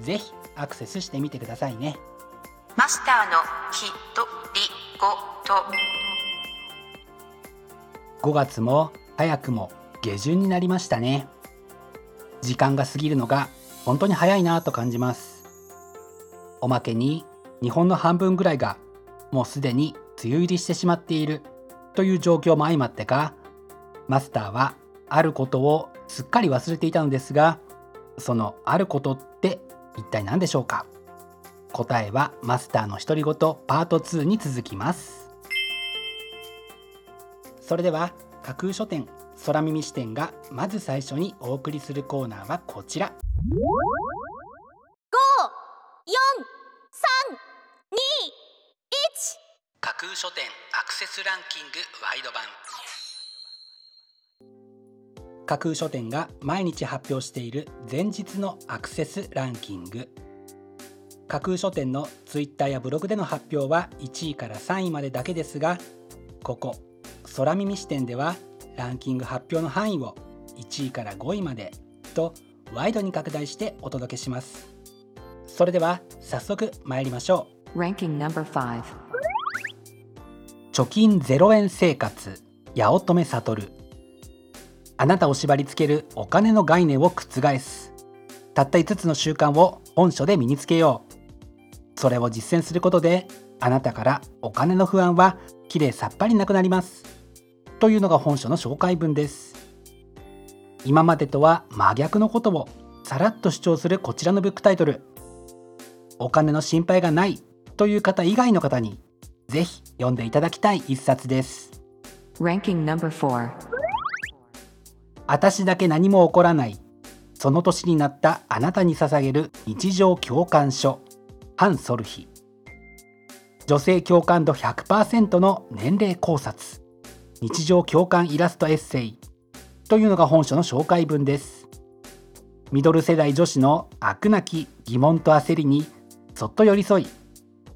ぜひアクセスしてみてくださいね。マスターのひとりごと。5月も早くも下旬になりましたね。時間が過ぎるのが本当に早いなと感じます。おまけに日本の半分ぐらいがもうすでに梅雨入りしてしまっているという状況も相まってかマスターはあることをすっかり忘れていたのですがそのあることって一体何でしょうか？答えはマスターの独り言パート2に続きます。それでは架空書店空耳視点がまず最初にお送りするコーナーはこちら。架空書店アクセスランキングワイド版架空書店が毎日発表している前日のアクセスランキング。架空書店のツイッターやブログでの発表は1位から3位までだけですがここ空耳視点ではランキング発表の範囲を1位から5位までとワイドに拡大してお届けします。それでは早速参りましょう。Ranking number 5貯金0円生活八乙女悟あなたを縛り付けるお金の概念を覆すたった5つの習慣を本書で身につけよう。それを実践することであなたからお金の不安はきれいさっぱりなくなります。というのが本書の紹介文です。今までとは真逆のことをさらっと主張す。るこちらのブックタイトルお金の心配がないという方以外の方にぜひ読んでいただきたい一冊です。私だけ何も起こらない。その年になったあなたに捧げる日常共感書。ハン・ソルヒ。女性共感度100%の年齢考察。日常共感イラストエッセイ。というのが本書の紹介文です。ミドル世代女子の飽くなき疑問と焦りにそっと寄り添い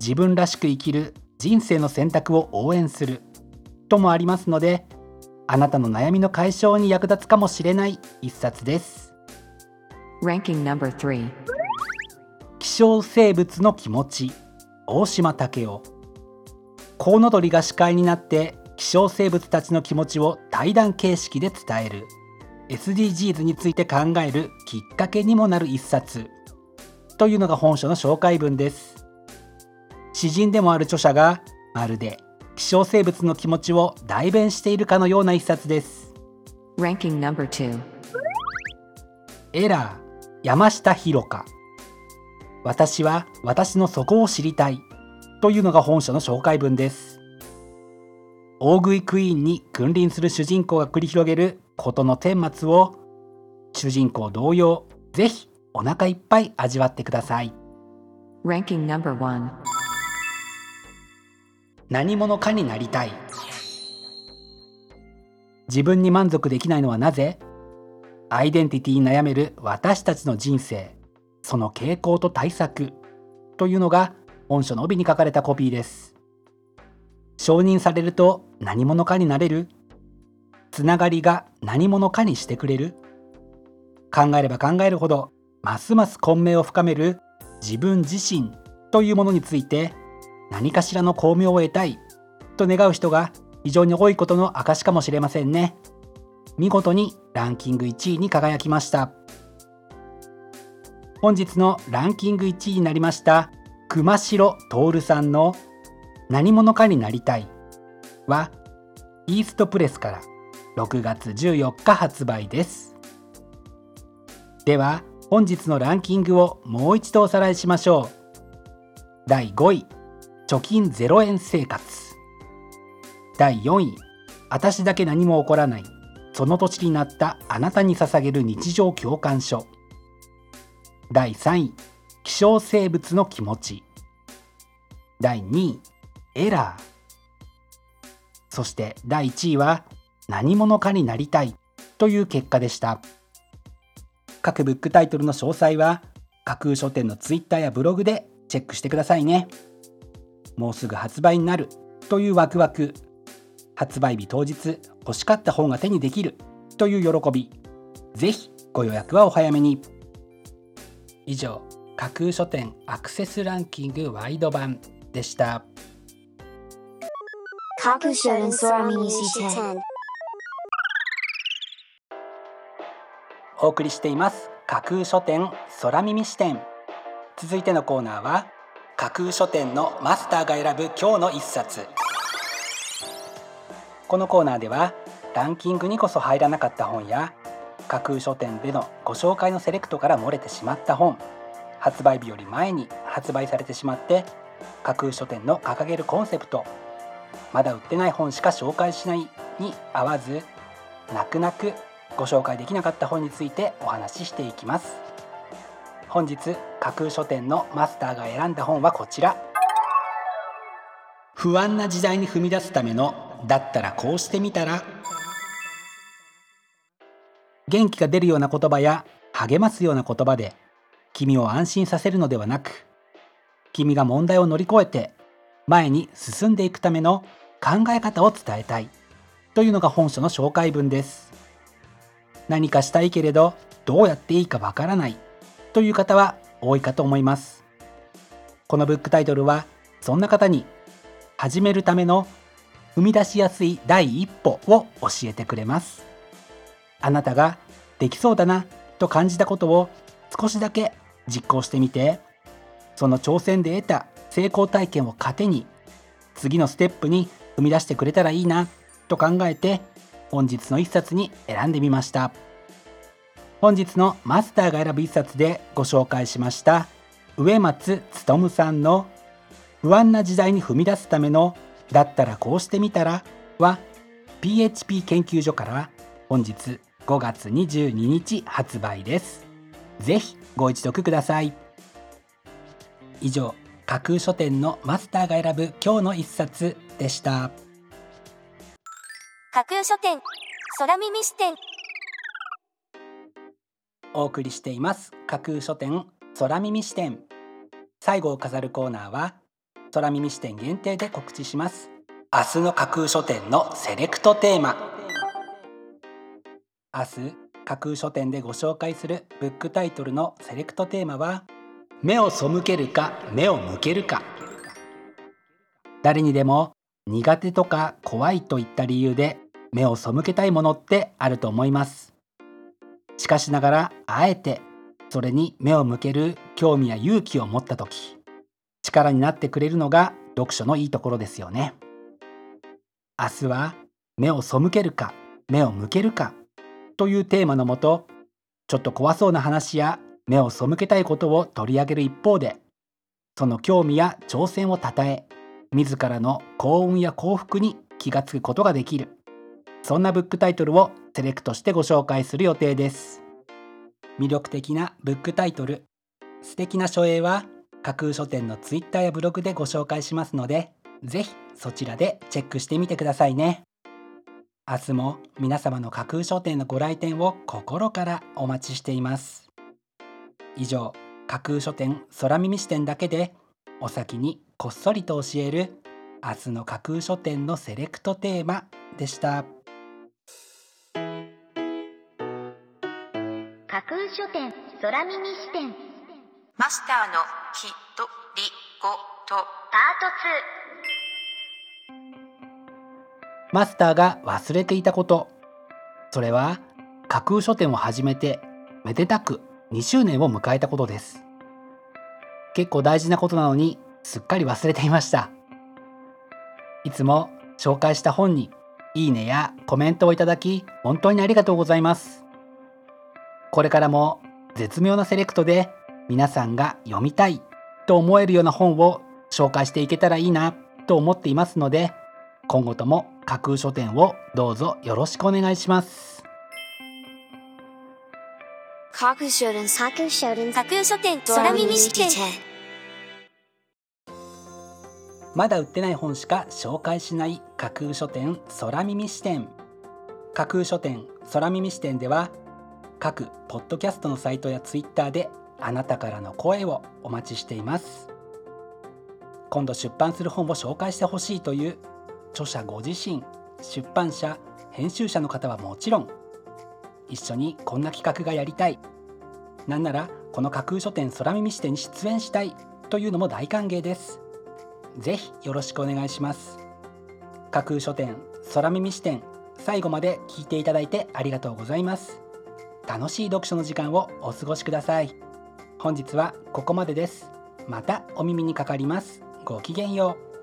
自分らしく生きる人生の選択を応援する。ともありますのであなたの悩みの解消に役立つかもしれない一冊です。Ranking number 3希少生物の気持ち。大島武雄。コウノドリが司会になって希少生物たちの気持ちを対談形式で伝える。SDGs について考えるきっかけにもなる一冊。というのが本書の紹介文です。詩人でもある著者がまるで希少生物の気持ちを代弁しているかのような一冊です。Ranking number 2エラー山下弘香。私は私の底を知りたい。というのが本書の紹介文です。大食いクイーンに君臨する主人公が繰り広げることの顛末を主人公同様ぜひお腹いっぱい味わってください。Ranking number 1何者かになりたい。自分に満足できないのはなぜ？アイデンティティに悩める私たちの人生その傾向と対策というのが本書の帯に書かれたコピーです。承認されると何者かになれる？つながりが何者かにしてくれる？考えれば考えるほどますます混迷を深める自分自身というものについて何かしらの巧妙を得たいと願う人が非常に多いことの証かもしれませんね。見事にランキング1位に輝きました。本日のランキング1位になりました熊代徹さんの何者かになりたいはイーストプレスから6月14日発売です。では本日のランキングをもう一度おさらいしましょう。第5位貯金0円生活。第4位私だけ何も起こらないその土地になったあなたに捧げる日常共感書。第3位希少生物の気持ち。第2位エラー。そして第1位は何者かになりたい。という結果でした。各ブックタイトルの詳細は架空書店のツイッターやブログでチェックしてくださいね。もうすぐ発売になるというワクワク。発売日当日欲しかった本が手にできるという喜び。ぜひご予約はお早めに。以上架空書店アクセスランキングワイド版でした。架空書店空耳視点お送りしています。架空書店空耳視点続いてのコーナーは架空書店のマスターが選ぶ今日の一冊。このコーナーではランキングにこそ入らなかった本や架空書店でのご紹介のセレクトから漏れてしまった本発売日より前に発売されてしまって架空書店の掲げるコンセプトまだ売ってない本しか紹介しないに合わず泣く泣くご紹介できなかった本についてお話ししていきます。本日架空書店のマスターが選んだ本はこちら。不安な時代に踏み出すためのだったらこうしてみたら。元気が出るような言葉や励ますような言葉で君を安心させるのではなく君が問題を乗り越えて前に進んでいくための考え方を伝えたい。というのが本書の紹介文です。何かしたいけれどどうやっていいかわからない。という方は多いかと思います。このブックタイトルはそんな方に始めるための踏み出しやすい第一歩を教えてくれます。あなたができそうだなと感じたことを少しだけ実行してみてその挑戦で得た成功体験を糧に次のステップに踏み出してくれたらいいなと考えて本日の一冊に選んでみました。本日のマスターが選ぶ一冊でご紹介しました植松勉さんの不安な時代に踏み出すためのだったらこうしてみたらは PHP 研究所から本日5月22日発売です。ぜひご一読ください。以上架空書店のマスターが選ぶ今日の一冊でした。架空書店空耳視点。お送りしています。架空書店空耳視点。最後を飾るコーナーは空耳視点限定で告知します。明日の架空書店のセレクトテーマ。明日架空書店でご紹介するブックタイトルのセレクトテーマは目を背けるか目を向けるか。誰にでも苦手とか怖いといった理由で目を背けたいものってあると思います。しかしながらあえてそれに目を向ける興味や勇気を持った時力になってくれるのが読書のいいところですよね。明日は目を背けるか目を向けるかというテーマのもとちょっと怖そうな話や目を背けたいことを取り上げる一方でその興味や挑戦をたたえ自らの幸運や幸福に気がつくことができる。そんなブックタイトルをセレクトしてご紹介する予定です。魅力的なブックタイトル。素敵な書影は架空書店のツイッターやブログでご紹介しますのでぜひそちらでチェックしてみてくださいね。明日も皆様の架空書店のご来店を心からお待ちしています。以上架空書店空耳視点だけでお先にこっそりと教える明日の架空書店のセレクトテーマでした。架空書店空耳視点。マスターのきとりごと。パマスターが忘れていたこと。それは架空書店を始めてめでたく2周年を迎えたことです。結構大事なことなのにすっかり忘れていました。いつも紹介した本にいいねやコメントをいただき本当にありがとうございますこれからも絶妙なセレクトで皆さんが読みたいと思えるような本を紹介していけたらいいなと思っていますので今後とも架空書店をどうぞよろしくお願いします。架空書店架空書店架空書店空耳視点まだ売ってない本しか紹介しない架空書店空耳視点。架空書店空耳視点では各ポッドキャストのサイトやツイッターであなたからの声をお待ちしています。今度出版する本を紹介してほしいという著者ご自身出版社編集者の方はもちろん。一緒にこんな企画がやりたい。なんならこの架空書店空耳視点に出演したいというのも大歓迎です。ぜひよろしくお願いします。架空書店空耳視点最後まで聞いていただいてありがとうございます。楽しい読書の時間をお過ごしください。本日はここまでです。またお耳にかかります。ごきげんよう。